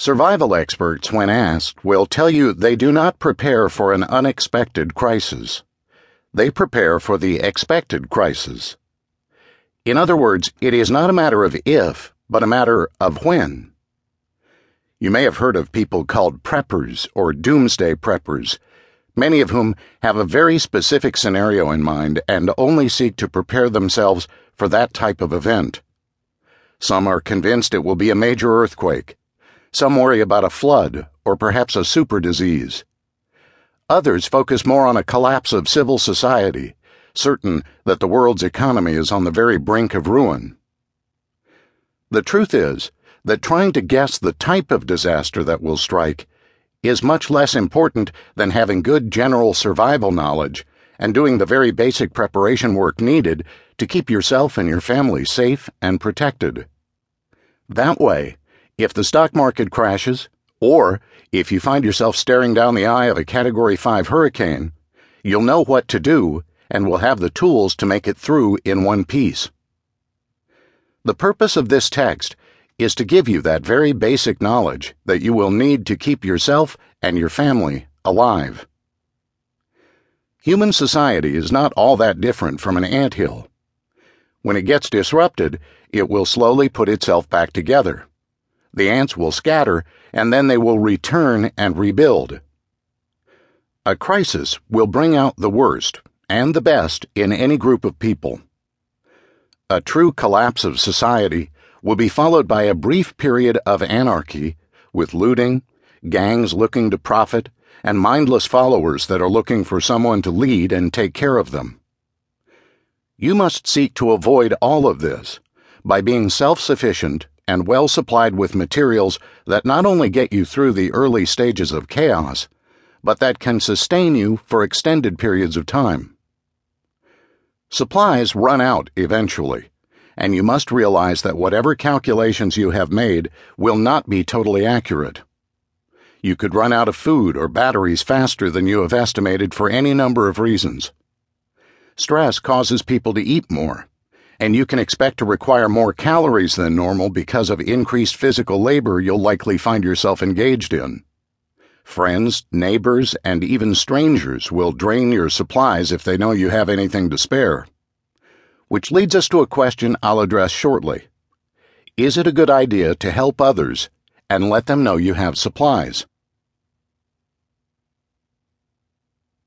Survival experts, when asked, will tell you they do not prepare for an unexpected crisis. They prepare for the expected crisis. In other words, it is not a matter of if, but a matter of when. You may have heard of people called preppers or doomsday preppers, many of whom have a very specific scenario in mind and only seek to prepare themselves for that type of event. Some are convinced it will be a major earthquake. Some worry about a flood or perhaps a super disease. Others focus more on a collapse of civil society, certain that the world's economy is on the very brink of ruin. The truth is that trying to guess the type of disaster that will strike is much less important than having good general survival knowledge and doing the very basic preparation work needed to keep yourself and your family safe and protected. That way, if the stock market crashes, or if you find yourself staring down the eye of a Category 5 hurricane, you'll know what to do and will have the tools to make it through in one piece. The purpose of this text is to give you that very basic knowledge that you will need to keep yourself and your family alive. Human society is not all that different from an ant hill. When it gets disrupted, it will slowly put itself back together the ants will scatter, and then they will return and rebuild. A crisis will bring out the worst and the best in any group of people. A true collapse of society will be followed by a brief period of anarchy with looting, gangs looking to profit, and mindless followers that are looking for someone to lead and take care of them. You must seek to avoid all of this by being self sufficient and well supplied with materials that not only get you through the early stages of chaos, but that can sustain you for extended periods of time. Supplies run out eventually, and you must realize that whatever calculations you have made will not be totally accurate. You could run out of food or batteries faster than you have estimated for any number of reasons. Stress causes people to eat more and you can expect to require more calories than normal because of increased physical labor you'll likely find yourself engaged in. Friends, neighbors, and even strangers will drain your supplies if they know you have anything to spare. Which leads us to a question I'll address shortly. Is it a good idea to help others and let them know you have supplies?